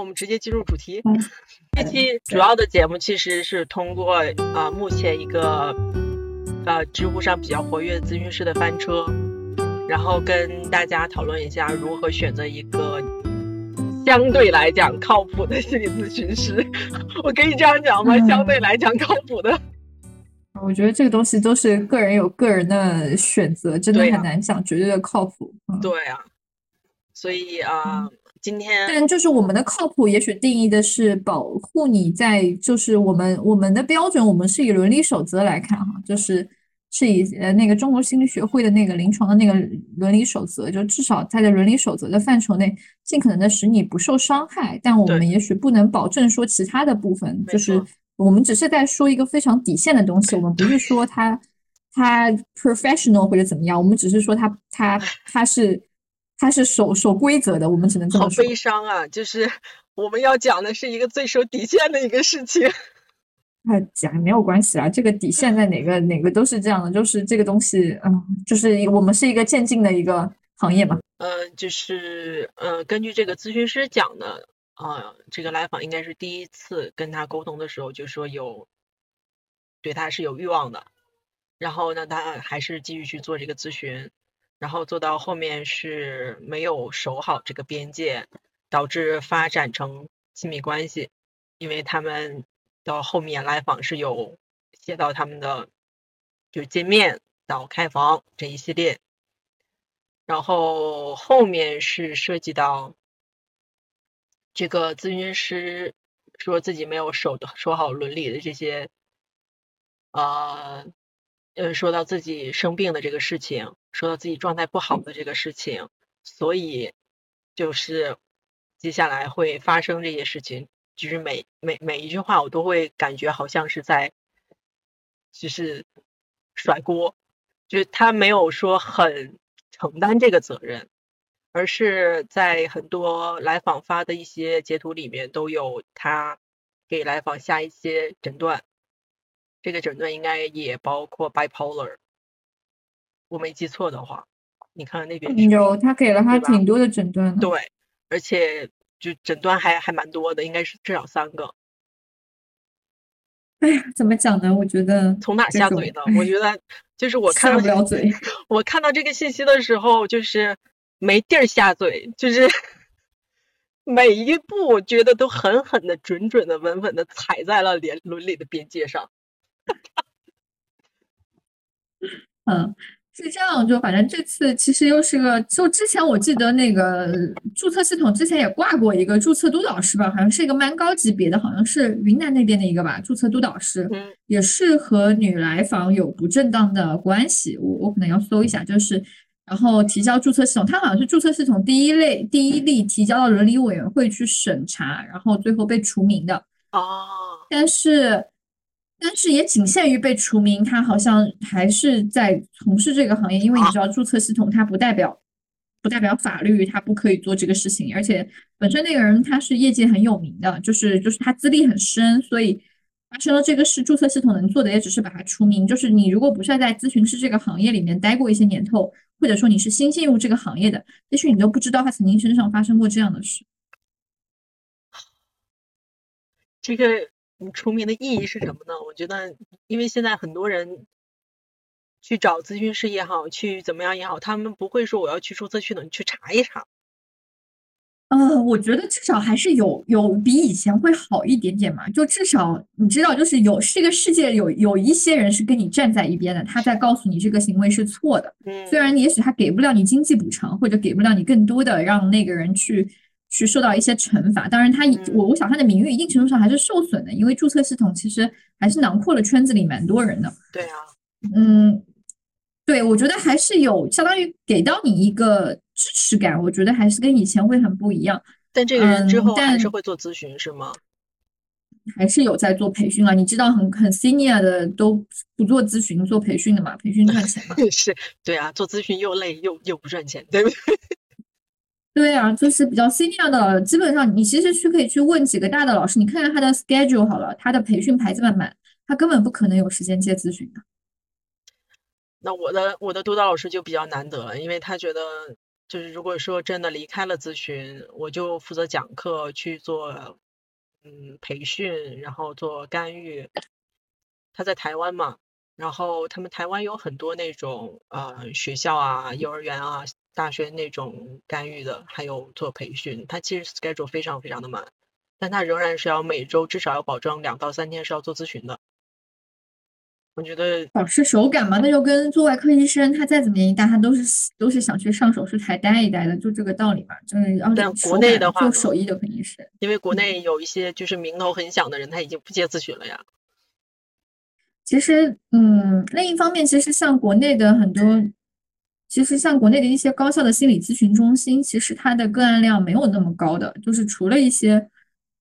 我们直接进入主题。嗯这期主要的节目其实是通过啊、目前一个呃知乎上比较活跃的咨询师的翻车，然后跟大家讨论一下如何选择一个相对来讲靠谱的心理咨询师。我可以这样讲吗？嗯相对来讲靠谱的。我觉得这个东西都是个人有个人的选择，真的很难讲绝对的靠谱。嗯对啊，所以啊、今天但就是我们的靠谱，也许定义的是保护你在，就是我们我们的标准，我们是以伦理守则来看哈，就是是以呃那个中国心理学会的那个临床的那个伦理守则，就至少在这伦理守则的范畴内，尽可能的使你不受伤害。但我们也许不能保证说其他的部分，就是我们只是在说一个非常底线的东西，我们不是说它它 professional 或者怎么样，我们只是说它它它是。它是守守规则的，我们只能这么说。好悲伤啊！就是我们要讲的是一个最守底线的一个事情。那，讲没有关系啊，这个底线在哪个哪个都是这样的，就是这个东西，嗯，就是我们是一个渐进的一个行业嘛。呃，就是呃，根据这个咨询师讲的，呃，这个来访应该是第一次跟他沟通的时候就说有对他是有欲望的，然后呢，他还是继续去做这个咨询，然后做到后面是没有守好这个边界，导致发展成亲密关系，因为他们到后面来访是有写到他们的就见面到开房这一系列。然后后面是涉及到这个咨询师说自己没有守守好伦理的这些，呃，呃，说到自己生病的这个事情，说到自己状态不好的这个事情，所以就是接下来会发生这些事情，就是每每每一句话我都会感觉好像是在，就是甩锅，就是他没有说很承担这个责任，而是在很多来访发的一些截图里面都有他给来访下一些诊断，这个诊断应该也包括 bipolar，我没记错的话，你看看那边有，他给了他挺多的诊断的。对，而且就诊断还还蛮多的，应该是至少三个。哎呀，怎么讲呢？我觉得从哪下嘴呢？我觉得就是我看不了嘴。我看到这个信息的时候，就是没地儿下嘴，就是 每一步我觉得都狠狠的、准准的、稳稳的踩在了连伦理的边界上。嗯，是这样，就反正这次其实又是个，就之前我记得那个注册系统之前也挂过一个注册督导师吧，好像是一个蛮高级别的，好像是云南那边的一个吧，注册督导师，嗯也是和女来访有不正当的关系，我我可能要搜一下，就是然后提交注册系统，他好像是注册系统第一类第一例提交到伦理委员会去审查，然后最后被除名的。哦，但是，但是也仅限于被除名，他好像还是在从事这个行业，因为你知道注册系统它不代表不代表法律，他不可以做这个事情，而且本身那个人他是业界很有名的，就是就是他资历很深，所以发生了这个事，注册系统能做的也只是把他除名。就是你如果不是在咨询师这个行业里面待过一些年头，或者说你是新进入这个行业的，也许你都不知道他曾经身上发生过这样的事。这个嗯除名的意义是什么呢？我觉得，因为现在很多人去找咨询师也好，去怎么样也好，他们不会说我要去注册系统去查一查。呃，我觉得至少还是有有比以前会好一点点嘛。就至少你知道，就是有这个世界有有一些人是跟你站在一边的，他在告诉你这个行为是错的。嗯，虽然也许他给不了你经济补偿，或者给不了你更多的让那个人去去受到一些惩罚，当然他嗯我我想他的名誉一定程度上还是受损的，因为注册系统其实还是囊括了圈子里蛮多人的。对啊，嗯，对，我觉得还是有相当于给到你一个支持感，我觉得还是跟以前会很不一样。但这个人之嗯后还但是会做咨询是吗？还是有在做培训啊，你知道很很 senior 的都不做咨询，做培训的嘛，培训赚钱嘛。是，对啊，做咨询又累又又不赚钱，对不对？对啊，就是比较 senior 的，基本上你其实去可以去问几个大的老师，你看看他的 schedule 好了，他的培训排这么满，他根本不可能有时间接咨询的。那我的我的督导老师就比较难得了，因为他觉得就是如果说真的离开了咨询，我就负责讲课去做嗯培训，然后做干预。他在台湾嘛，然后他们台湾有很多那种呃学校啊、幼儿园啊、大学那种干预的，还有做培训。他其实 schedule 非常非常的满，但他仍然是要每周至少要保证两到三天是要做咨询的。我觉得保持手感嘛，那就跟做外科医生，他再怎么年纪大，他都是都是想去上手术台待一待的，就这个道理嘛。就是要但国内的话，做手艺的肯定是，因为国内有一些就是名头很响的人，他已经不接咨询了呀。其实，嗯，另一方面，其实像国内的很多，其实像国内的一些高校的心理咨询中心，其实它的个案量没有那么高的，就是除了一些。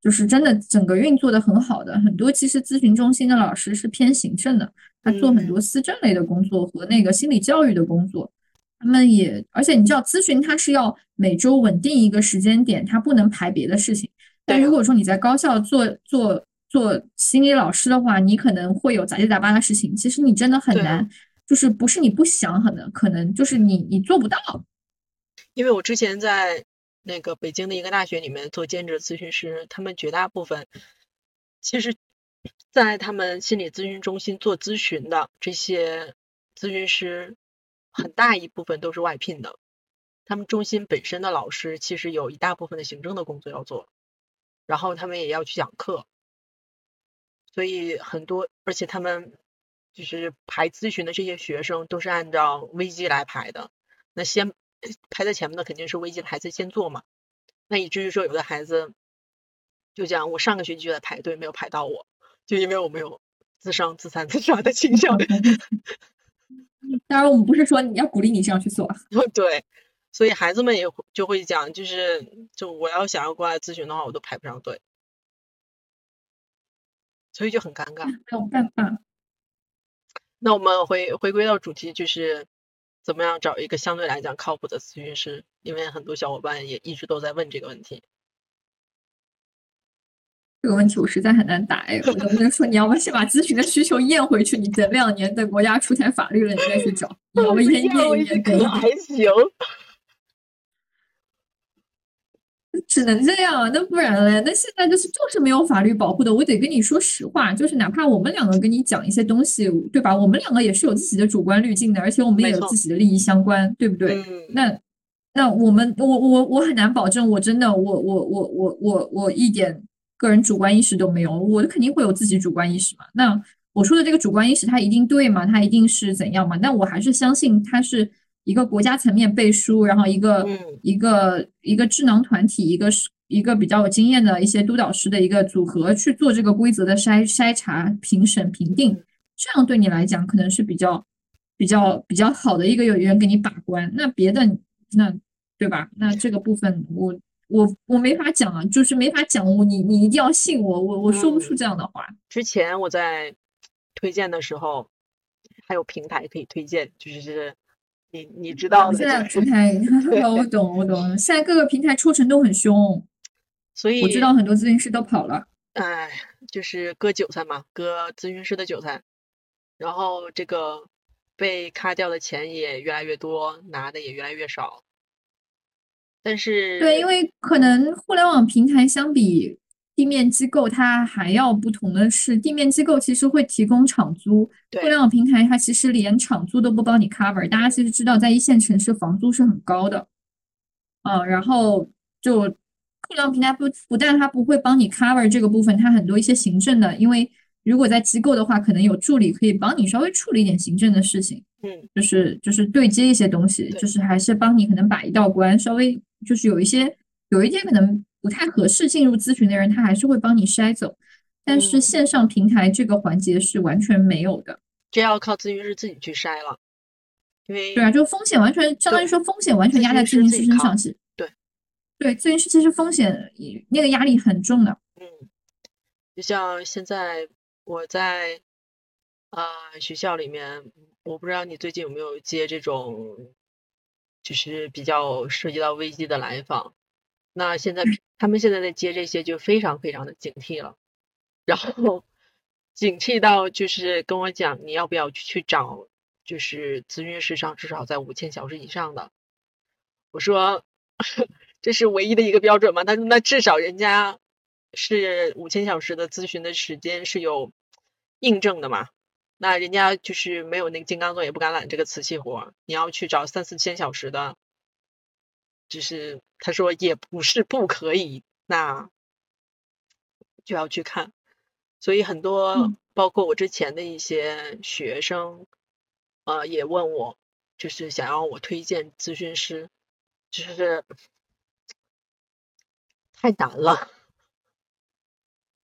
就是真的，整个运作的很好的，很多其实咨询中心的老师是偏行政的，他做很多思政类的工作和那个心理教育的工作。他们也，而且你知道，咨询它是要每周稳定一个时间点，它不能排别的事情。但如果说你在高校做做做心理老师的话，你可能会有杂七杂八的事情，其实你真的很难，就是不是你不想，可能可能就是你你做不到。因为我之前在。那个北京的一个大学里面做兼职咨询师，他们绝大部分其实，在他们心理咨询中心做咨询的这些咨询师，很大一部分都是外聘的。他们中心本身的老师其实有一大部分的行政的工作要做，然后他们也要去讲课，所以很多，而且他们就是排咨询的这些学生都是按照危机来排的，那先。排在前面的肯定是危机的孩子先做嘛，那以至于说有的孩子就讲我上个学期就在排队，没有排到我，就因为我没有自伤自残自杀的倾向。当然我们不是说你要鼓励你这样去做，对，所以孩子们也就会讲，就是就我要想要过来咨询的话，我都排不上队，所以就很尴尬。没有办法。那我们回回归到主题，就是。怎么样找一个相对来讲靠谱的咨询师？因为很多小伙伴也一直都在问这个问题。这个问题我实在很难答哎，我能不能说你要不先把咨询的需求验回去？你等两年，等国家出台法律了，你再去找。你要不 咽咽一咽？还行。只能这样啊，那不然嘞？那现在就是就是没有法律保护的。我得跟你说实话，就是哪怕我们两个跟你讲一些东西，对吧？我们两个也是有自己的主观滤镜的，而且我们也有自己的利益相关，对不对？那那我们我我我很难保证，我真的我我我我我我一点个人主观意识都没有，我肯定会有自己主观意识嘛。那我说的这个主观意识，它一定对吗？它一定是怎样嘛？那我还是相信它是。一个国家层面背书，然后一个一个一个智囊团体，一个是一个比较有经验的一些督导师的一个组合去做这个规则的筛筛查、评审、评定，这样对你来讲可能是比较比较比较好的一个有人给你把关。那别的那对吧？那这个部分我我我没法讲啊，就是没法讲。我你你一定要信我，我我说不出这样的话。之前我在推荐的时候，还有平台可以推荐，就是。你你知道现在平台，我懂我懂。现在各个平台抽成都很凶，所以我知道很多咨询师都跑了。哎，就是割韭菜嘛，割咨询师的韭菜，然后这个被卡掉的钱也越来越多，拿的也越来越少。但是对，因为可能互联网平台相比。地面机构它还要不同的是，地面机构其实会提供场租，互联网平台它其实连场租都不帮你 cover。大家其实知道，在一线城市房租是很高的，嗯，然后就互联网平台不不但它不会帮你 cover 这个部分，它很多一些行政的，因为如果在机构的话，可能有助理可以帮你稍微处理一点行政的事情，嗯，就是就是对接一些东西，就是还是帮你可能把一道关，稍微就是有一些有一些可能。不太合适进入咨询的人，他还是会帮你筛走，但是线上平台这个环节是完全没有的，这要靠咨询师自己去筛了，因为对啊，就风险完全相当于说风险完全压在咨询师身上去，对，对，咨询师其实风险那个压力很重的，嗯，就像现在我在啊学校里面，我不知道你最近有没有接这种，就是比较涉及到危机的来访。那现在他们现在在接这些就非常非常的警惕了，然后警惕到就是跟我讲你要不要去找就是咨询师上至少在五千小时以上的，我说 这是唯一的一个标准吗？他说那至少人家是五千小时的咨询的时间是有印证的嘛。那人家就是没有那个金刚钻，也不敢揽这个瓷器活。你要去找三四千小时的，就是他说也不是不可以，那就要去看。所以很多包括我之前的一些学生，呃，也问我，就是想要我推荐咨询师，就是太难了。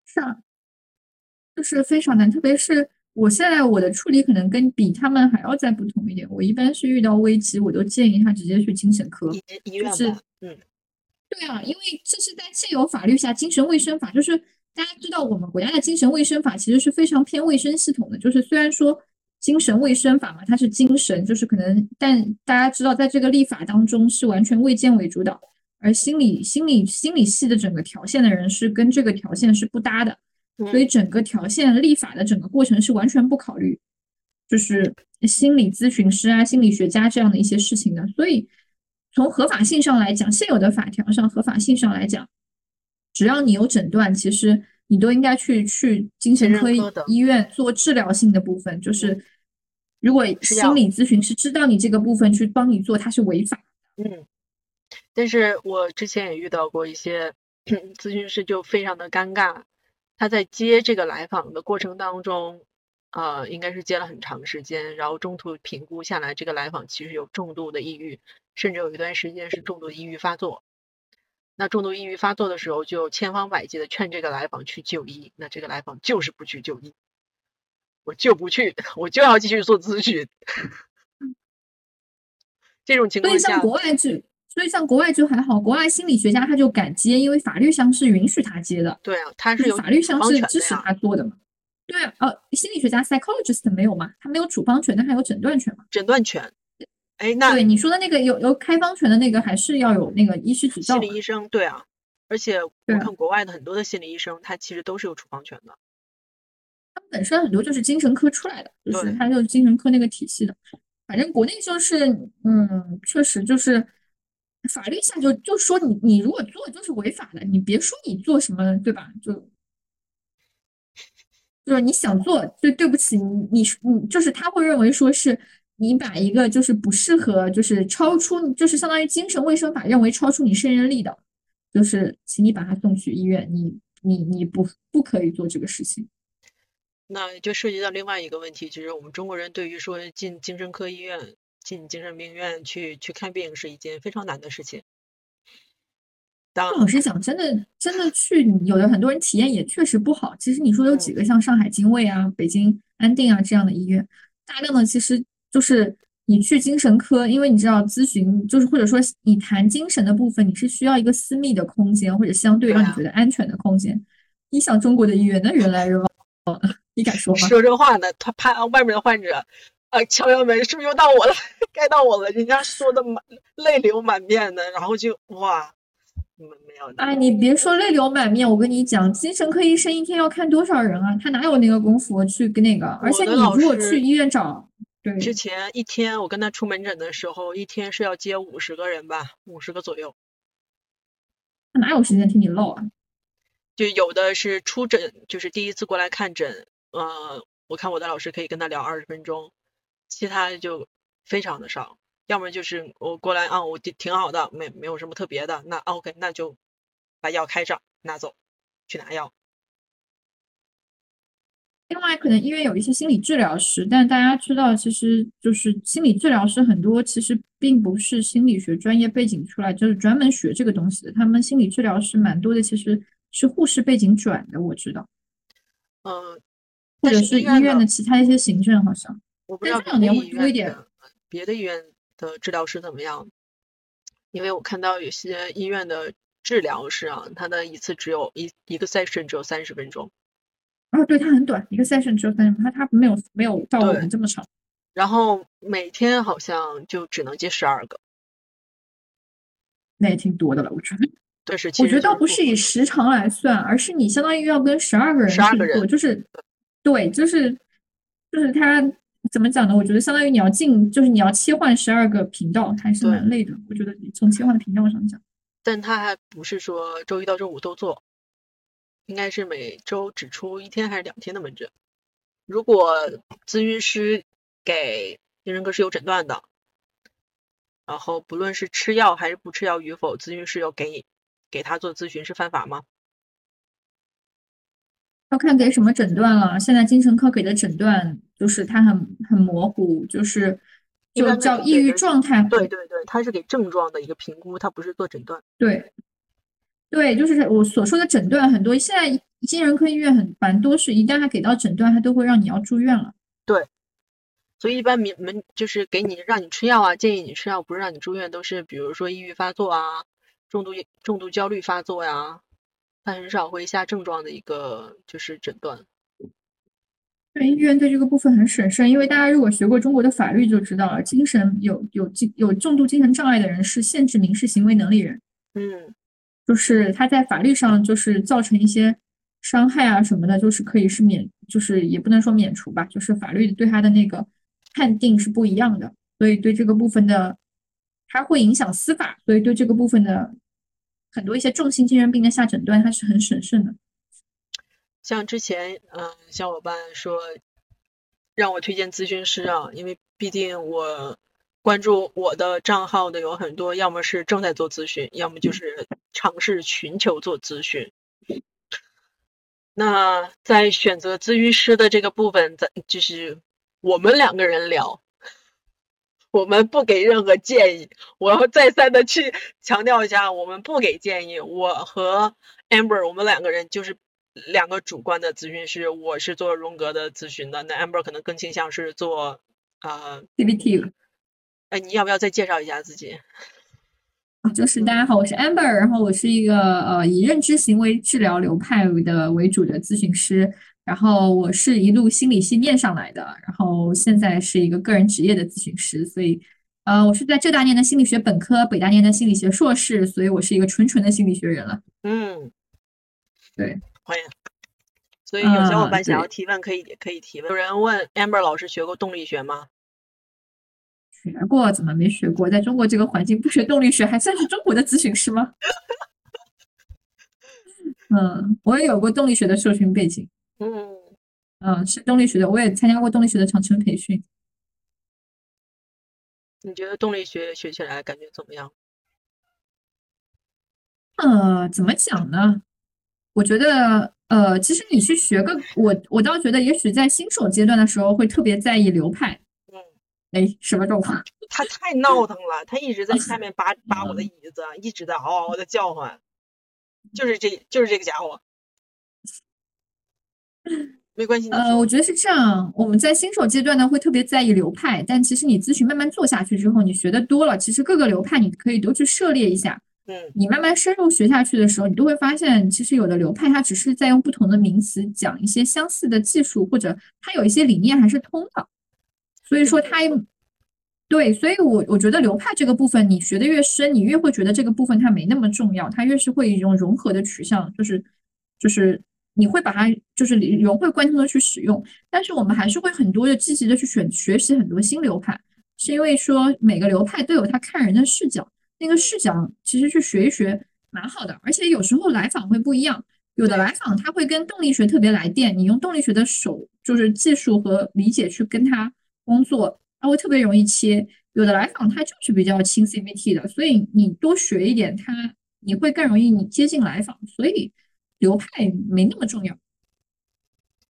是啊，就是非常难，特别是。我现在我的处理可能跟比他们还要再不同一点。我一般是遇到危机，我都建议他直接去精神科，医院是嗯，对啊，因为这是在现有法律下，精神卫生法就是大家知道，我们国家的精神卫生法其实是非常偏卫生系统的。就是虽然说精神卫生法嘛，它是精神，就是可能，但大家知道，在这个立法当中是完全卫健委主导，而心理心理心理系的整个条线的人是跟这个条线是不搭的。所以整个条线立法的整个过程是完全不考虑，就是心理咨询师啊、心理学家这样的一些事情的。所以从合法性上来讲，现有的法条上合法性上来讲，只要你有诊断，其实你都应该去去精神科医院做治疗性的部分。就是如果心理咨询师知道你这个部分去帮你做，它是违法。嗯，但是我之前也遇到过一些 咨询师，就非常的尴尬。他在接这个来访的过程当中，呃，应该是接了很长时间，然后中途评估下来，这个来访其实有重度的抑郁，甚至有一段时间是重度抑郁发作。那重度抑郁发作的时候，就千方百计的劝这个来访去就医，那这个来访就是不去就医，我就不去，我就要继续做咨询。这种情况下，国外是。所以像国外就还好，国外心理学家他就敢接，因为法律上是允许他接的。对啊，他是有法律上是支持他做的嘛。对啊，呃，心理学家 psychologist 没有嘛？他没有处方权，但他有诊断权嘛？诊断权。哎，那对你说的那个有有开方权的那个，还是要有那个医师执照。心理医生，对啊。而且我看国外的很多的心理医生，他其实都是有处方权的。他们本身很多就是精神科出来的，就是他就是精神科那个体系的。反正国内就是，嗯，确实就是。法律下就就说你你如果做就是违法的，你别说你做什么对吧？就就是你想做，就对不起你你你就是他会认为说是你把一个就是不适合就是超出就是相当于精神卫生法认为超出你胜任力的，就是请你把他送去医院，你你你不不可以做这个事情。那就涉及到另外一个问题，就是我们中国人对于说进精神科医院。进精神病院去去看病是一件非常难的事情。当老实讲，真的真的去，有的很多人体验也确实不好。其实你说有几个像上海精卫啊、北京安定啊这样的医院，大量的其实就是你去精神科，因为你知道咨询就是或者说你谈精神的部分，你是需要一个私密的空间或者相对让你觉得安全的空间。你想中国的医院那人来人往，你敢说吗？说这话呢，他怕外面的患者。啊！敲敲门，是不是又到我了？该到我了。人家说的满泪流满面的，然后就哇，没有。哎，你别说泪流满面，我跟你讲，精神科医生一天要看多少人啊？他哪有那个功夫去跟那个？而且你如果去医院找，对，之前一天我跟他出门诊的时候，一天是要接五十个人吧，五十个左右。他哪有时间听你唠啊？就有的是出诊，就是第一次过来看诊，呃，我看我的老师可以跟他聊二十分钟。其他就非常的少，要么就是我过来啊，我挺挺好的，没没有什么特别的，那 OK，那就把药开上拿走，去拿药。另外，可能医院有一些心理治疗师，但大家知道，其实就是心理治疗师很多其实并不是心理学专业背景出来，就是专门学这个东西的。他们心理治疗师蛮多的，其实是护士背景转的，我知道。嗯，或者是医院的其他一些行政，好像。我不知道别的医院的别的医院的治疗师怎么样，因为我看到有些医院的治疗师啊，他的一次只有一一个 session 只有三十分钟。啊，对，他很短，一个 session 只有三十分钟，他他没有没有到我们这么长。然后每天好像就只能接十二个，那也挺多的了，我觉得。对，是。我觉得倒不是以时长来算，而是你相当于要跟十二个人十二个人，就是对，就是就是他。怎么讲呢？我觉得相当于你要进，就是你要切换十二个频道，还是蛮累的。我觉得从切换的频道上讲，但他还不是说周一到周五都做，应该是每周只出一天还是两天的门诊。如果咨询师给精神科是有诊断的，然后不论是吃药还是不吃药与否，咨询师有给给他做咨询是犯法吗？要看给什么诊断了。现在精神科给的诊断就是它很很模糊，就是就叫抑郁状态。对对对，它是给症状的一个评估，它不是做诊断。对，对，就是我所说的诊断很多。现在精神科医院很蛮多是，一旦他给到诊断，他都会让你要住院了。对，所以一般民们就是给你让你吃药啊，建议你吃药，不是让你住院，都是比如说抑郁发作啊，重度重度焦虑发作呀。他很少会下症状的一个就是诊断。对医院对这个部分很审慎，因为大家如果学过中国的法律就知道了，精神有有精有重度精神障碍的人是限制民事行为能力人。嗯，就是他在法律上就是造成一些伤害啊什么的，就是可以是免，就是也不能说免除吧，就是法律对他的那个判定是不一样的，所以对这个部分的，它会影响司法，所以对这个部分的。很多一些重性精神病的下诊断，它是很审慎的。像之前，嗯，小伙伴说让我推荐咨询师啊，因为毕竟我关注我的账号的有很多，要么是正在做咨询，要么就是尝试寻求做咨询。那在选择咨询师的这个部分，咱就是我们两个人聊。我们不给任何建议，我要再三的去强调一下，我们不给建议。我和 Amber 我们两个人就是两个主观的咨询师，我是做荣格的咨询的，那 Amber 可能更倾向是做啊 CBT。哎，你要不要再介绍一下自己？啊，就是大家好，我是 Amber，然后我是一个呃以认知行为治疗流派的为主的咨询师。然后我是一路心理系念上来的，然后现在是一个个人职业的咨询师，所以，呃，我是在浙大念的心理学本科，北大念的心理学硕士，所以我是一个纯纯的心理学人了。嗯，对，欢迎。所以有小伙伴想要提问，可以可以提问。有人问 Amber 老师学过动力学吗？学过，怎么没学过？在中国这个环境，不学动力学还算是中国的咨询师吗？嗯，我也有过动力学的受训背景。嗯嗯，是动力学的，我也参加过动力学的长城培训。你觉得动力学学起来感觉怎么样？呃，怎么讲呢？我觉得，呃，其实你去学个，我我倒觉得，也许在新手阶段的时候会特别在意流派。嗯，哎，什么状况？他太闹腾了，他一直在下面扒 扒我的椅子，一直在嗷嗷的叫唤，就是这就是这个家伙。没关系。呃，我觉得是这样。我们在新手阶段呢，会特别在意流派，但其实你咨询慢慢做下去之后，你学的多了，其实各个流派你可以都去涉猎一下。嗯，你慢慢深入学下去的时候，你都会发现，其实有的流派它只是在用不同的名词讲一些相似的技术，或者它有一些理念还是通的。所以说它，对，所以我我觉得流派这个部分，你学的越深，你越会觉得这个部分它没那么重要，它越是会一种融合的取向，就是就是。你会把它就是融会贯通的去使用，但是我们还是会很多的积极的去选学习很多新流派，是因为说每个流派都有他看人的视角，那个视角其实去学一学蛮好的，而且有时候来访会不一样，有的来访他会跟动力学特别来电，你用动力学的手就是技术和理解去跟他工作，他会特别容易切；有的来访他就是比较轻 CBT 的，所以你多学一点，他你会更容易你接近来访，所以。流派没那么重要，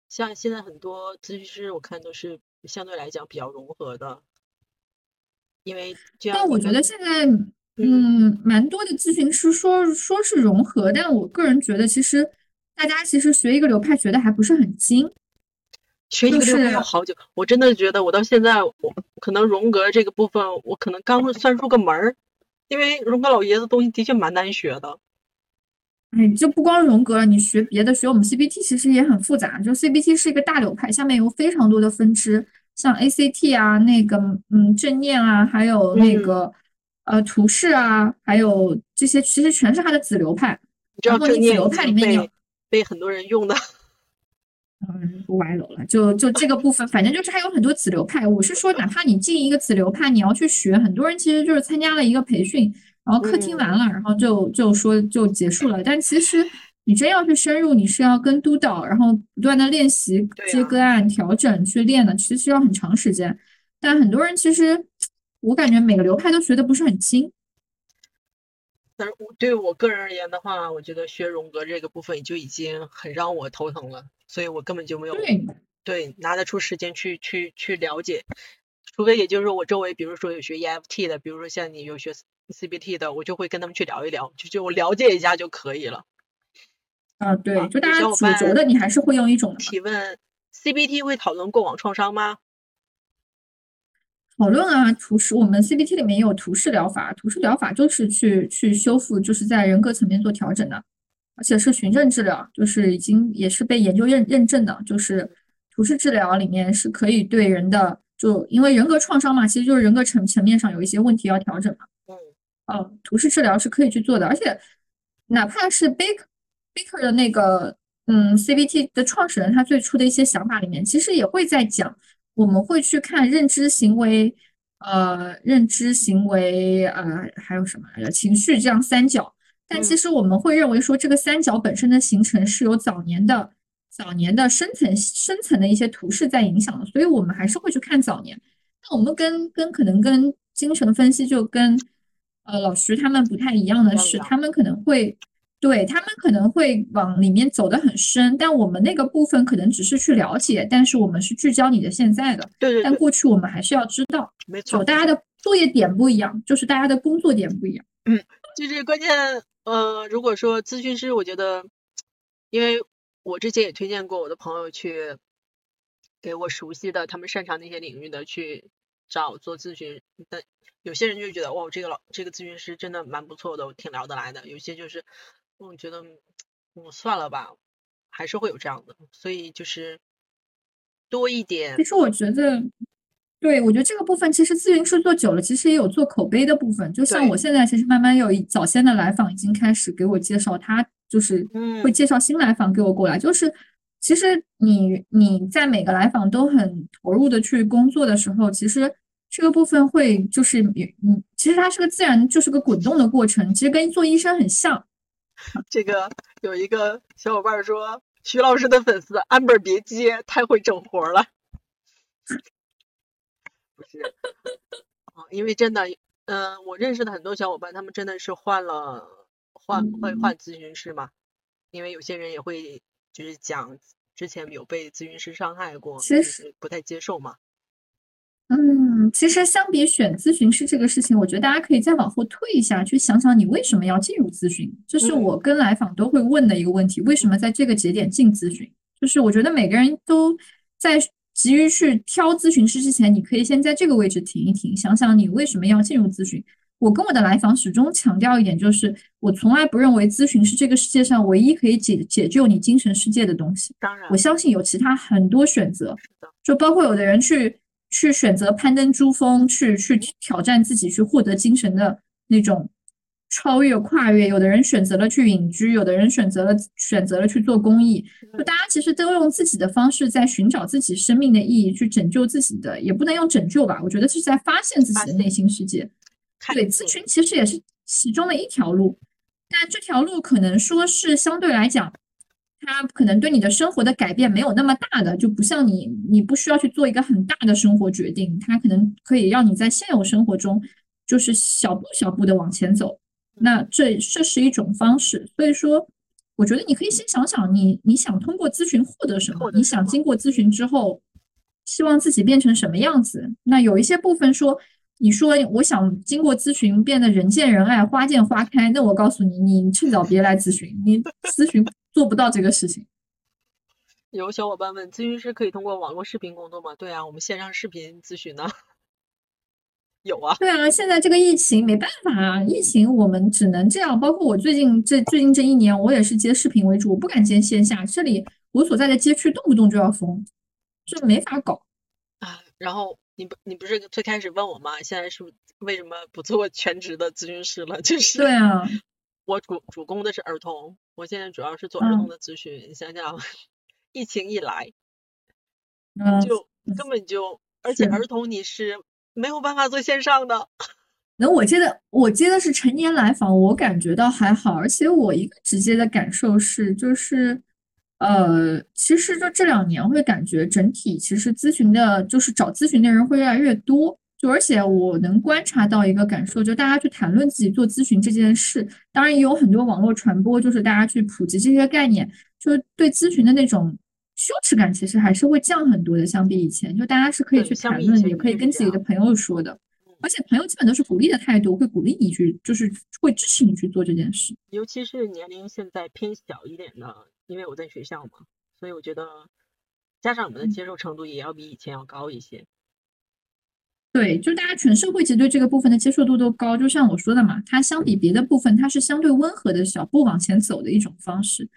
像现在很多咨询师，我看都是相对来讲比较融合的，因为这样但我觉得现在，嗯，蛮多的咨询师说说是融合，但我个人觉得，其实大家其实学一个流派学的还不是很精，学一个流派要好久。我真的觉得，我到现在，我可能荣格这个部分，我可能刚算入个门儿，因为荣格老爷子东西的确蛮难学的。哎，就不光荣格了，你学别的，学我们 CBT 其实也很复杂。就 CBT 是一个大流派，下面有非常多的分支，像 ACT 啊，那个嗯正念啊，还有那个呃图示啊，还有这些，其实全是它的子流派。你知道正念流派里面有被很多人用的。嗯，不歪楼了，就就这个部分，反正就是还有很多子流派。我是说，哪怕你进一个子流派，你要去学，很多人其实就是参加了一个培训，然后课听完了，然后就就说就结束了。但其实你真要去深入，你是要跟督导，然后不断的练习接个案、调整去练的，其实需要很长时间。但很多人其实，我感觉每个流派都学的不是很精。但是我对我个人而言的话，我觉得学荣格这个部分就已经很让我头疼了，所以我根本就没有对拿得出时间去去去了解，除非也就是我周围，比如说有学 EFT 的，比如说像你有学 CBT 的，我就会跟他们去聊一聊，就就我了解一下就可以了。啊，对，就大家主轴的，你还是会用一种提问，CBT 会讨论过往创伤吗？讨论啊，图示我们 CBT 里面也有图示疗法，图示疗法就是去去修复，就是在人格层面做调整的，而且是循证治疗，就是已经也是被研究认认证的，就是图示治疗里面是可以对人的，就因为人格创伤嘛，其实就是人格层层面上有一些问题要调整嘛。嗯，哦，图示治疗是可以去做的，而且哪怕是 Baker Baker 的那个嗯 CBT 的创始人，他最初的一些想法里面，其实也会在讲。我们会去看认知行为，呃，认知行为，呃，还有什么来着？情绪这样三角。但其实我们会认为说，这个三角本身的形成是有早年的、早年的深层、深层的一些图示在影响的。所以我们还是会去看早年。那我们跟跟可能跟精神分析就跟呃老师他们不太一样的是，他们可能会。对他们可能会往里面走得很深，但我们那个部分可能只是去了解，但是我们是聚焦你的现在的。对对。但过去我们还是要知道，没错，大家的作业点不一样，就是大家的工作点不一样。嗯，就是关键。呃，如果说咨询师，我觉得，因为我之前也推荐过我的朋友去给我熟悉的、他们擅长那些领域的去找做咨询，但有些人就觉得，哇，这个老这个咨询师真的蛮不错的，我挺聊得来的。有些就是。我觉得，嗯，算了吧，还是会有这样的，所以就是多一点。其实我觉得，对我觉得这个部分，其实咨询师做久了，其实也有做口碑的部分。就像我现在，其实慢慢有早先的来访已经开始给我介绍，他就是会介绍新来访给我过来。就是其实你你在每个来访都很投入的去工作的时候，其实这个部分会就是嗯，其实它是个自然，就是个滚动的过程，其实跟做医生很像。这个有一个小伙伴说，徐老师的粉丝安本别接，太会整活了。不是，啊，因为真的，嗯，我认识的很多小伙伴，他们真的是换了换换换咨询师嘛，因为有些人也会就是讲之前有被咨询师伤害过，其实不太接受嘛。嗯，其实相比选咨询师这个事情，我觉得大家可以再往后退一下，去想想你为什么要进入咨询。这是我跟来访都会问的一个问题：为什么在这个节点进咨询？就是我觉得每个人都在急于去挑咨询师之前，你可以先在这个位置停一停，想想你为什么要进入咨询。我跟我的来访始终强调一点，就是我从来不认为咨询是这个世界上唯一可以解解救你精神世界的东西。当然，我相信有其他很多选择，就包括有的人去。去选择攀登珠峰，去去挑战自己，去获得精神的那种超越、跨越。有的人选择了去隐居，有的人选择了选择了去做公益。就大家其实都用自己的方式在寻找自己生命的意义，去拯救自己的，也不能用拯救吧？我觉得是在发现自己的内心世界。对，咨询其实也是其中的一条路，但这条路可能说是相对来讲。它可能对你的生活的改变没有那么大的，就不像你，你不需要去做一个很大的生活决定。它可能可以让你在现有生活中，就是小步小步的往前走。那这这是一种方式。所以说，我觉得你可以先想想，你你想通过咨询获得什么？你想经过咨询之后，希望自己变成什么样子？那有一些部分说，你说我想经过咨询变得人见人爱、花见花开，那我告诉你，你趁早别来咨询，你咨询。做不到这个事情。有小伙伴问：咨询师可以通过网络视频工作吗？对啊，我们线上视频咨询呢。有啊。对啊，现在这个疫情没办法啊，疫情我们只能这样。包括我最近这最近这一年，我也是接视频为主，我不敢接线下。这里我所在的街区动不动就要封，这没法搞啊。然后你不你不是最开始问我吗？现在是为什么不做全职的咨询师了？就是对啊。我主主攻的是儿童，我现在主要是做儿童的咨询。你想想，疫情一来，嗯，就根本就，而且儿童你是没有办法做线上的。那我接的我接的是成年来访，我感觉到还好，而且我一个直接的感受是，就是，呃，其实就这两年会感觉整体其实咨询的，就是找咨询的人会越来越多，就而且我能观察到一个感受，就大家去谈论自己做咨询这件事，当然也有很多网络传播，就是大家去普及这些概念，就是对咨询的那种羞耻感其实还是会降很多的，相比以前，就大家是可以去谈论，也可以跟自己的朋友说的。而且朋友基本都是鼓励的态度，会鼓励你去，就是会支持你去做这件事。尤其是年龄现在偏小一点的，因为我在学校嘛，所以我觉得家长们的嗯接受程度也要比以前要高一些。对，就大家全社会其实对这个部分的接受度都高。就像我说的嘛，它相比别的部分，它是相对温和的小步往前走的一种方式，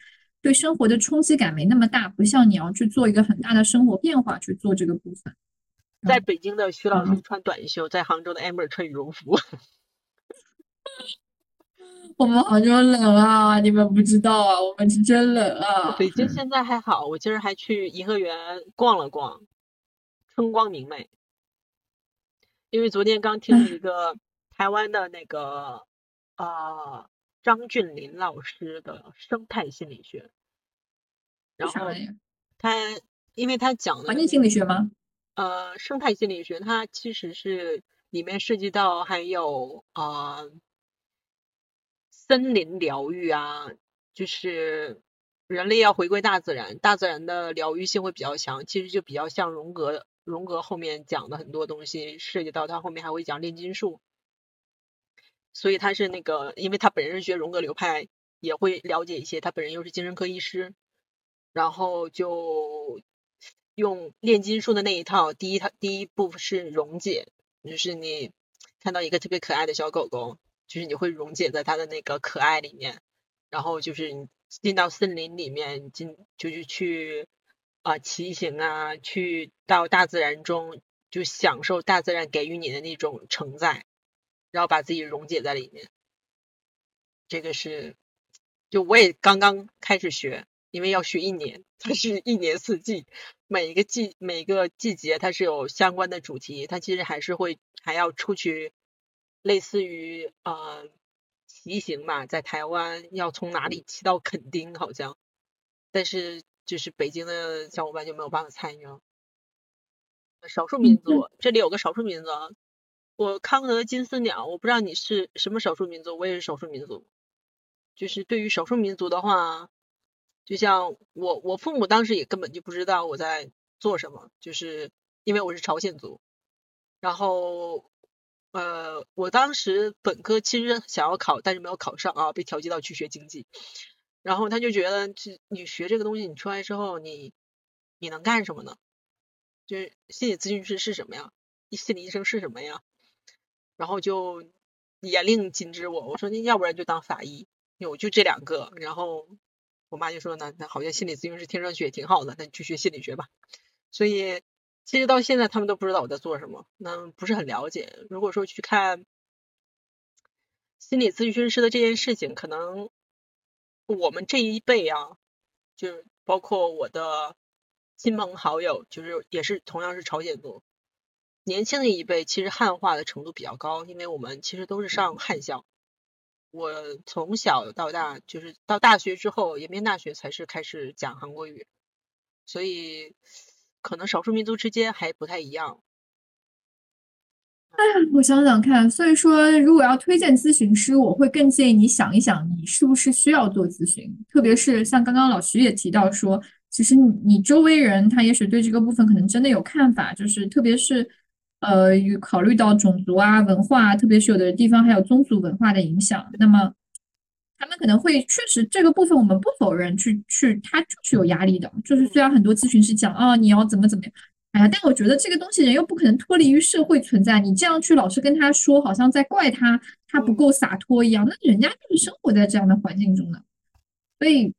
对生活的冲击感没那么大，不像你要去做一个很大的生活变化去做这个部分。在嗯北京的徐老师嗯穿短袖，在杭州的 amber 穿羽绒服。我们杭州冷啊，你们不知道啊，我们是真冷啊。北京现在还好，我今儿还去颐和园逛了逛，春光明媚。因为昨天刚听了一个台湾的那个呃张俊林老师的生态心理学，然后？他因为他讲的环境心理学吗？呃，生态心理学它其实是里面涉及到还有呃森林疗愈啊，就是人类要回归大自然，大自然的疗愈性会比较强，其实就比较像荣格，荣格后面讲的很多东西涉及到他后面还会讲炼金术，所以他是那个，因为他本人是学荣格流派，也会了解一些，他本人又是精神科医师，然后就用炼金术的那一套，第一套第一步是溶解，就是你看到一个特别可爱的小狗狗，就是你会溶解在它的那个可爱里面，然后就是你进到森林里面，进就是去啊、骑行啊，去到大自然中，就享受大自然给予你的那种承载，然后把自己溶解在里面。这个是，就我也刚刚开始学，因为要学一年，它是一年四季，每一个季每个季节它是有相关的主题，它其实还是会还要出去，类似于呃骑行吧，在台湾要从哪里骑到垦丁好像，但是就是北京的小伙伴就没有办法参与了。少数民族，这里有个少数民族啊，我康德金丝鸟，我不知道你是什么少数民族，我也是少数民族。就是对于少数民族的话，就像我我父母当时也根本就不知道我在做什么，就是因为我是朝鲜族，然后呃，我当时本科其实想要考，但是没有考上啊，被调剂到去学经济，然后他就觉得这你学这个东西，你出来之后你你能干什么呢？就是心理咨询师是什么呀？心理医生是什么呀？然后就严令禁止我，我说那要不然就当法医，有就这两个。然后我妈就说那那好像心理咨询师听上去也挺好的，那你去学心理学吧。所以其实到现在他们都不知道我在做什么，那不是很了解。如果说去看心理咨询师的这件事情，可能我们这一辈啊，就是包括我的亲朋好友，就是也是同样是朝鲜族，年轻的一辈其实汉化的程度比较高，因为我们其实都是上汉校。我从小到大，就是到大学之后，延边大学才是开始讲韩国语，所以可能少数民族之间还不太一样。哎我想想看，所以说，如果要推荐咨询师，我会更建议你想一想，你是不是需要做咨询。特别是像刚刚老徐也提到说，其实你你周围人他也许对这个部分可能真的有看法，就是特别是呃，考虑到种族啊、文化啊，特别是有的地方还有宗族文化的影响，那么他们可能会确实这个部分我们不否认，去去他就是有压力的。就是虽然很多咨询师讲啊，你要怎么怎么样。哎呀，但我觉得这个东西人又不可能脱离于社会存在，你这样去老是跟他说，好像在怪他，他不够洒脱一样，那人家就是生活在这样的环境中的，所以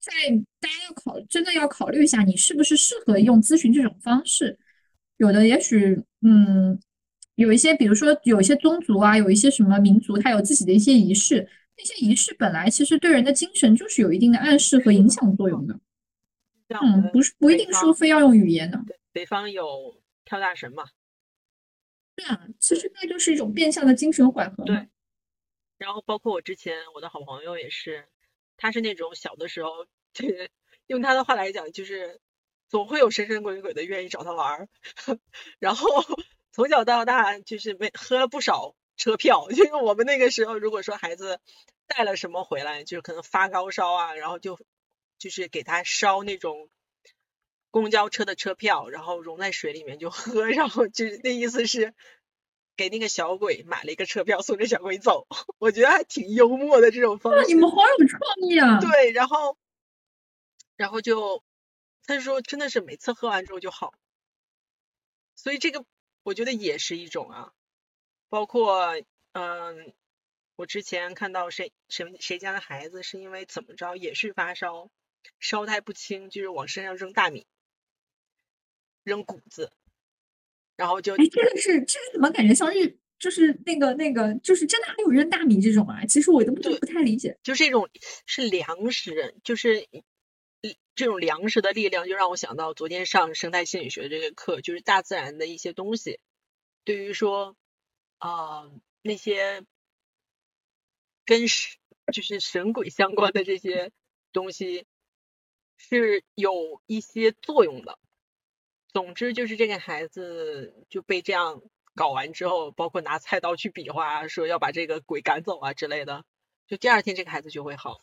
在大家要考真的要考虑一下，你是不是适合用咨询这种方式。有的也许，嗯，有一些，比如说有一些宗族啊，有一些什么民族，他有自己的一些仪式，那些仪式本来其实对人的精神就是有一定的暗示和影响作用的。嗯，不是不一定说非要用语言的。北方有跳大神嘛。对啊，其实那就是一种变相的精神缓和。对。然后包括我之前我的好朋友也是，他是那种小的时候，就是用他的话来讲，就是总会有神神鬼鬼的愿意找他玩儿。然后从小到大就是没喝了不少车票，就是我们那个时候，如果说孩子带了什么回来，就是可能发高烧啊，然后就。就是给他烧那种公交车的车票，然后融在水里面就喝，然后就是那意思是给那个小鬼买了一个车票送这小鬼走，我觉得还挺幽默的这种方式。你们好有创意啊！对，然后然后就他说真的是每次喝完之后就好，所以这个我觉得也是一种啊，包括嗯，我之前看到谁谁谁家的孩子是因为怎么着也是发烧。烧太不轻，就是往身上扔大米，扔谷子，然后就哎，这个是这个怎么感觉像是就是那个那个就是真的还有扔大米这种啊？其实我都不不太理解。就是这种是粮食，就是这种粮食的力量，就让我想到昨天上生态心理学这个课，就是大自然的一些东西，对于说啊那些跟神就是神鬼相关的这些东西。是有一些作用的。总之就是这个孩子就被这样搞完之后，包括拿菜刀去比划，说要把这个鬼赶走啊之类的，就第二天这个孩子就会好。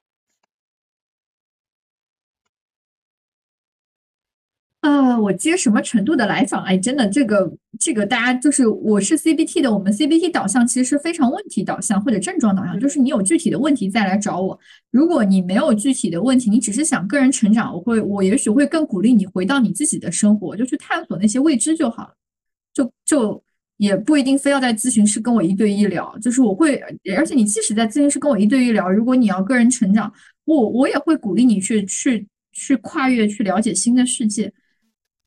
啊，我接什么程度的来访？哎，真的，这个这个，大家就是我是 CBT 的，我们 CBT 导向其实是非常问题导向或者症状导向，就是你有具体的问题再来找我。如果你没有具体的问题，你只是想个人成长，我会我也许会更鼓励你回到你自己的生活，就去探索那些未知就好了。就就也不一定非要在咨询室跟我一对一聊，就是我会，而且你即使在咨询室跟我一对一聊，如果你要个人成长，我我也会鼓励你去去去跨越，去了解新的世界。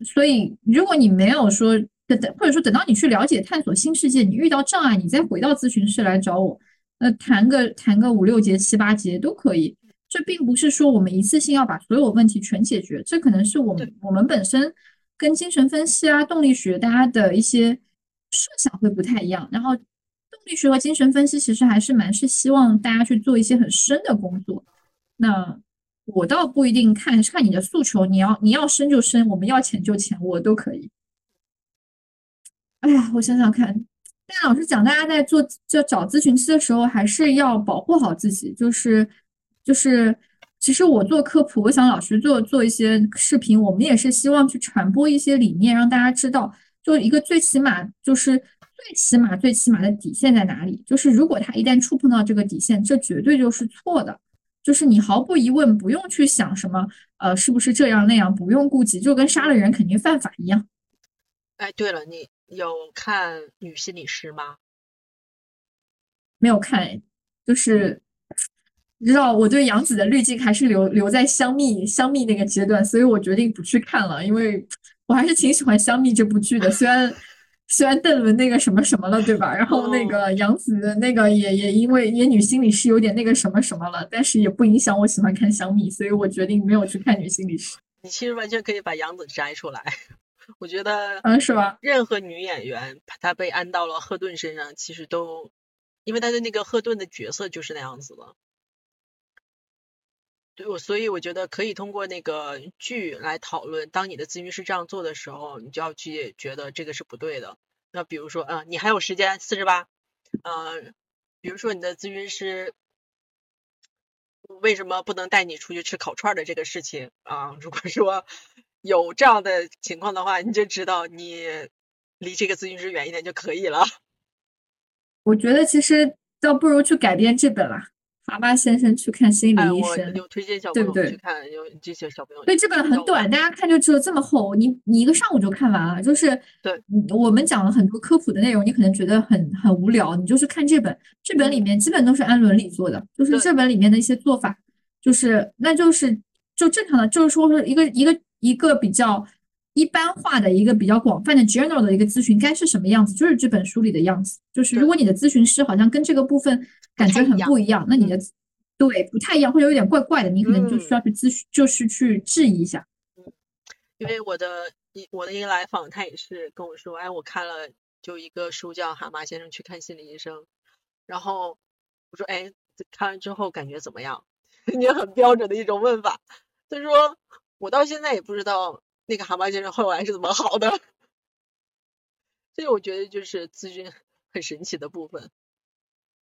所以，如果你没有说等等，或者说等到你去了解、探索新世界，你遇到障碍，你再回到咨询室来找我，呃，谈个谈个五六节、七八节都可以。这并不是说我们一次性要把所有问题全解决，这可能是我们我们本身跟精神分析啊、动力学大家的一些设想会不太一样。然后，动力学和精神分析其实还是蛮是希望大家去做一些很深的工作。那。我倒不一定看看你的诉求，你要你要深就深，我们要浅就浅，我都可以。哎呀，我想想看，但老师讲，大家在做就找咨询师的时候，还是要保护好自己。就是就是，其实我做科普，我想老师做做一些视频，我们也是希望去传播一些理念，让大家知道，就一个最起码就是最起码最起码的底线在哪里。就是如果他一旦触碰到这个底线，这绝对就是错的。就是你毫不疑问不用去想什么，呃，是不是这样那样，不用顾及，就跟杀了人肯定犯法一样。哎，对了，你有看女心理师吗？没有看，就是你知道我对杨紫的滤镜还是留留在香蜜香蜜那个阶段，所以我决定不去看了，因为我还是挺喜欢香蜜这部剧的，虽然。虽然邓伦那个什么什么了，对吧？然后那个杨紫的那个也也因为也女心理师有点那个什么什么了，但是也不影响我喜欢看香蜜，所以我决定没有去看女心理师。你其实完全可以把杨紫摘出来，我觉得，嗯，是吧？任何女演员她被安到了赫顿身上，其实都因为她的那个赫顿的角色就是那样子的。我所以我觉得可以通过那个剧来讨论。当你的咨询师这样做的时候，你就要去觉得这个是不对的。那比如说，嗯，你还有时间四十八，嗯，比如说你的咨询师为什么不能带你出去吃烤串的这个事情啊？如果说有这样的情况的话，你就知道你离这个咨询师远一点就可以了。我觉得其实倒不如去改编剧本了。爸爸先生去看心理医生，有推荐小朋友去看，有这些小朋友。对，这本很短，大家看就知道这么厚，你你一个上午就看完了。就是对，我们讲了很多科普的内容，你可能觉得很很无聊，你就是看这本，这本里面基本都是按伦理做的，就是这本里面的一些做法，就是那就是就正常的，就是说是一个一个一个比较一般化的一个比较广泛的 general 的一个咨询该是什么样子，就是这本书里的样子。就是如果你的咨询师好像跟这个部分。感觉很不一样，那你的对不太一样，或者有点怪怪的，你可能就需要去咨询，就是去质疑一下。因为我的一我的一个来访，他也是跟我说，哎，我看了就一个书叫《蛤蟆先生去看心理医生》，然后我说，哎，看完之后感觉怎么样？也很标准的一种问法。他说，我到现在也不知道那个蛤蟆先生后来是怎么好的。所以我觉得就是咨询很神奇的部分。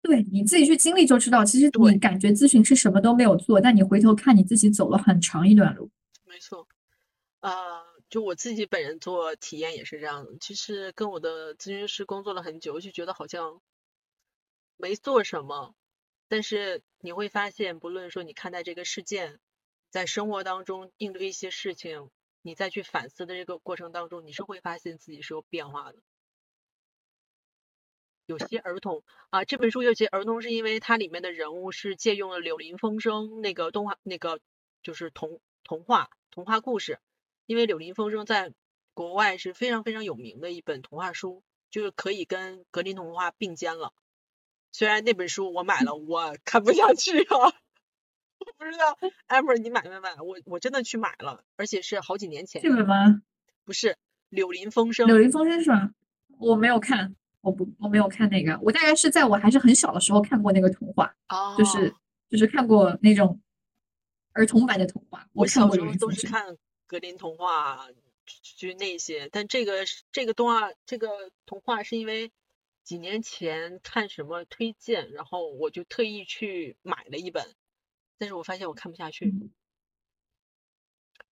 对，你自己去经历就知道，其实你感觉咨询师什么都没有做，但你回头看你自己走了很长一段路。没错，呃，就我自己本人做体验也是这样的。其实跟我的咨询师工作了很久，就觉得好像没做什么，但是你会发现，不论说你看待这个事件，在生活当中应对一些事情，你再去反思的这个过程当中，你是会发现自己是有变化的。有些儿童啊，这本书有些儿童是因为它里面的人物是借用了《柳林风声》那个动画，那个就是童童话童话故事。因为《柳林风声》在国外是非常非常有名的一本童话书，就是可以跟格林童话并肩了。虽然那本书我买了，我看不下去啊，我 不知道 Amber 你买没买？我我真的去买了，而且是好几年前。这本吗？不是《柳林风声》。柳林风声是吧？我没有看。我不，我没有看那个，我大概是在我还是很小的时候看过那个童话，就是就是看过那种儿童版的童话。我小时候都是看格林童话，就那些。但这个这个动画，这个童话是因为几年前看什么推荐，然后我就特意去买了一本，但是我发现我看不下去。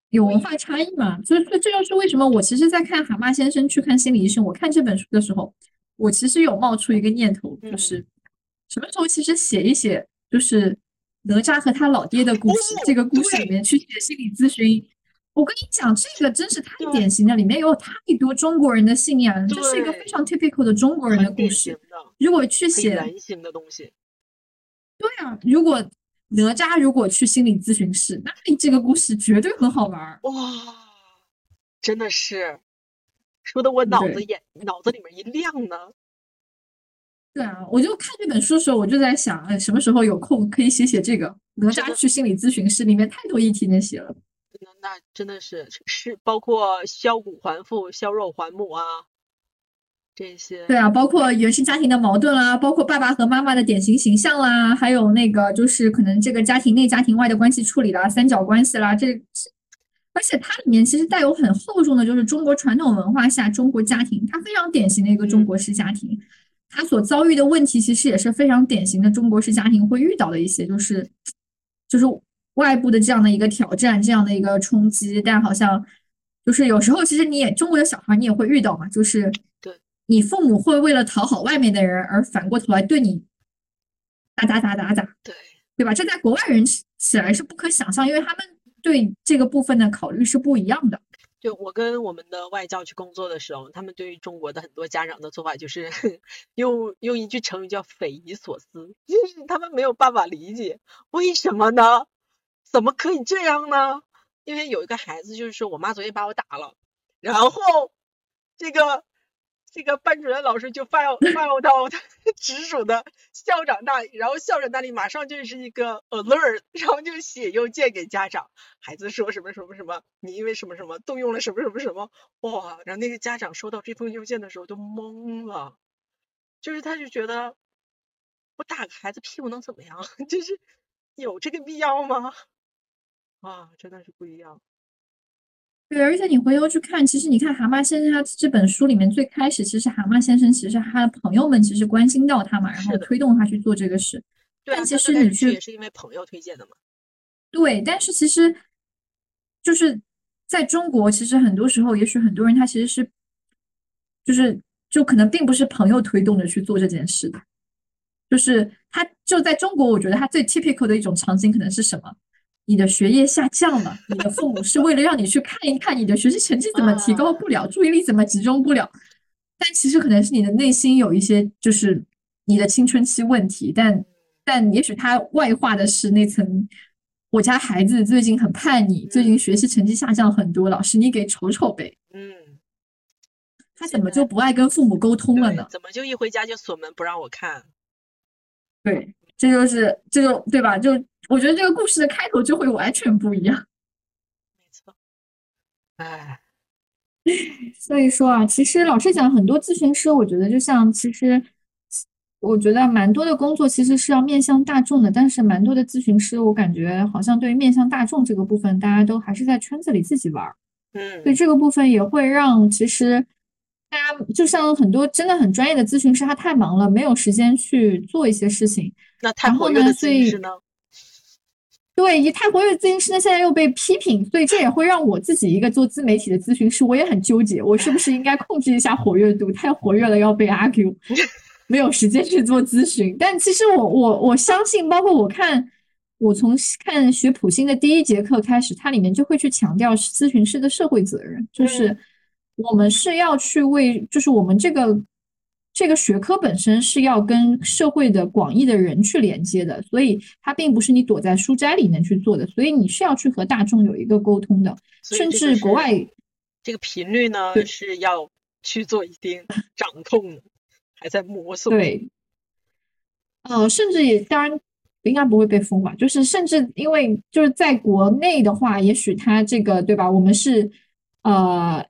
有文化差异嘛？所以这这就是为什么我其实，在看《蛤蟆先生去看心理医生》，我看这本书的时候。我其实有冒出一个念头，就是什么时候其实写一写，就是哪吒和他老爹的故事，这个故事里面去写心理咨询。我跟你讲，这个真是太典型的，里面有太多中国人的信仰，这是一个非常 typical 的中国人的故事。如果去写的东西，对啊，如果哪吒如果去心理咨询室，那你这个故事绝对很好玩儿哇，真的是。说的我脑子眼脑子里面一亮呢。对啊，我就看这本书的时候，我就在想，哎，什么时候有空可以写写这个哪吒去心理咨询室？里面太多议题能写了。那那真的是是包括削骨还父、削肉还母啊，这些。对啊，包括原生家庭的矛盾啦，包括爸爸和妈妈的典型形象啦，还有那个就是可能这个家庭内、家庭外的关系处理啦，三角关系啦，这。而且它里面其实带有很厚重的，就是中国传统文化下中国家庭，它非常典型的一个中国式家庭，它所遭遇的问题其实也是非常典型的中国式家庭会遇到的一些，就是就是外部的这样的一个挑战，这样的一个冲击。但好像就是有时候其实你也中国的小孩你也会遇到嘛，就是对，你父母会为了讨好外面的人而反过头来对你打打打打打，对对吧？这在国外人起来是不可想象，因为他们。对这个部分的考虑是不一样的。就我跟我们的外教去工作的时候，他们对于中国的很多家长的做法，就是 用用一句成语叫匪夷所思，就是他们没有办法理解为什么呢？怎么可以这样呢？因为有一个孩子，就是说我妈昨天把我打了，然后这个。这个班主任老师就发发到他 直属的校长那里，然后校长那里马上就是一个 alert，然后就写邮件给家长，孩子说什么什么什么，你因为什么什么动用了什么什么什么，哇！然后那个家长收到这封邮件的时候都懵了，就是他就觉得我打个孩子屁股能怎么样？就是有这个必要吗？啊，真的是不一样。对，而且你回头去看，其实你看蛤蟆先生他这本书里面最开始，其实蛤蟆先生其实他的朋友们其实关心到他嘛，然后推动他去做这个事。对，但其实你去也是因为朋友推荐的嘛。对，但是其实就是在中国，其实很多时候，也许很多人他其实是就是就可能并不是朋友推动着去做这件事的，就是他就在中国，我觉得他最 typical 的一种场景可能是什么？你的学业下降了，你的父母是为了让你去看一看你的学习成绩怎么提高不了，注意力怎么集中不了。但其实可能是你的内心有一些，就是你的青春期问题。但但也许他外化的是那层，我家孩子最近很叛逆，最近学习成绩下降很多，老师你给瞅瞅呗。嗯，他怎么就不爱跟父母沟通了呢？怎么就一回家就锁门不让我看？对，这就是这就对吧？就。我觉得这个故事的开头就会完全不一样。没错，哎，所以说啊，其实老实讲，很多咨询师，我觉得就像其实，我觉得蛮多的工作其实是要面向大众的，但是蛮多的咨询师，我感觉好像对于面向大众这个部分，大家都还是在圈子里自己玩儿。嗯，所以这个部分也会让其实大家就像很多真的很专业的咨询师，他太忙了，没有时间去做一些事情。那太活跃的呢所以咨询师呢？对，一太活跃的咨询师呢，现在又被批评，所以这也会让我自己一个做自媒体的咨询师，我也很纠结，我是不是应该控制一下活跃度？太活跃了要被 argue，没有时间去做咨询。但其实我我我相信，包括我看，我从看学普星的第一节课开始，它里面就会去强调咨询师的社会责任，就是我们是要去为，就是我们这个这个学科本身是要跟社会的广义的人去连接的，所以它并不是你躲在书斋里面去做的，所以你是要去和大众有一个沟通的，甚至国外这个频率呢是要去做一定 掌控的，还在摸索。，对，呃，甚至也当然应该不会被封吧，就是甚至因为就是在国内的话，也许它这个对吧，我们是呃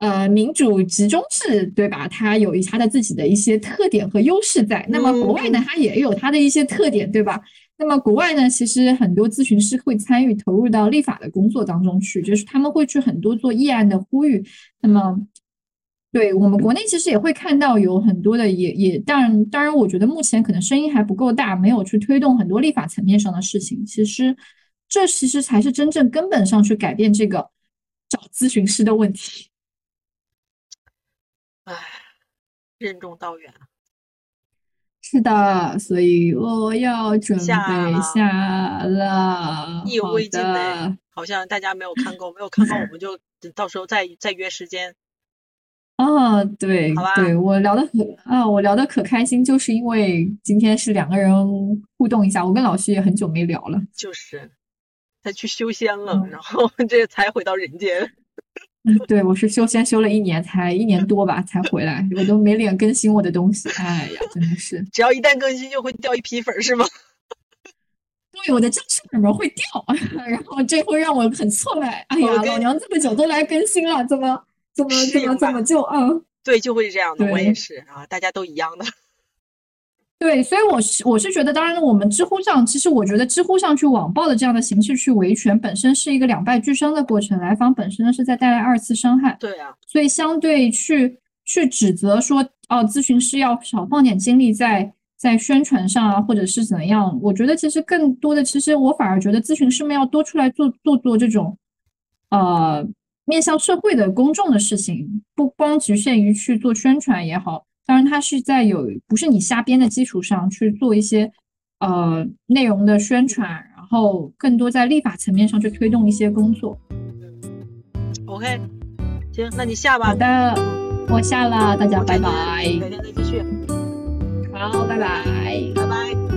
呃民主集中制对吧？它有一它的自己的一些特点和优势在。那么国外呢，它也有它的一些特点对吧？那么国外呢，其实很多咨询师会参与投入到立法的工作当中去，就是他们会去很多做议案的呼吁。那么对我们国内其实也会看到有很多的也也当然当然，我觉得目前可能声音还不够大，没有去推动很多立法层面上的事情。其实这其实才是真正根本上去改变这个找咨询师的问题。任重道远啊。是的，所以我要准备下了。意犹好未尽好像大家没有看够，没有看够，我们就到时候再再约时间。啊，对好吧对，我聊的可啊，我聊的可开心，就是因为今天是两个人互动一下，我跟老徐也很久没聊了。就是他去修仙了，嗯然后 这才回到人间。嗯，对，我是修仙修了一年，才一年多吧才回来，我都没脸更新我的东西，哎呀，真的是，只要一旦更新，就会掉一批粉儿，是吗？对，我的僵尸粉们会掉，然后这会让我很挫败。哎呀，老娘这么久都来更新了，怎么怎么怎么怎么就嗯。对，就会是这样的。我也是啊，大家都一样的。对，所以我是我是觉得，当然我们知乎上，其实我觉得知乎上去网暴的这样的形式去维权，本身是一个两败俱伤的过程，来访本身呢是在带来二次伤害。对啊，所以相对去去指责说，哦，咨询师要少放点精力在在宣传上啊，或者是怎样，我觉得其实更多的，其实我反而觉得咨询师们要多出来做做做这种，呃，面向社会的公众的事情，不光局限于去做宣传也好，当然它是在有不是你瞎编的基础上去做一些呃内容的宣传，然后更多在立法层面上去推动一些工作。OK，行，那你下吧好。的，我下了，大家拜拜。改天再继续，好，拜拜。拜拜。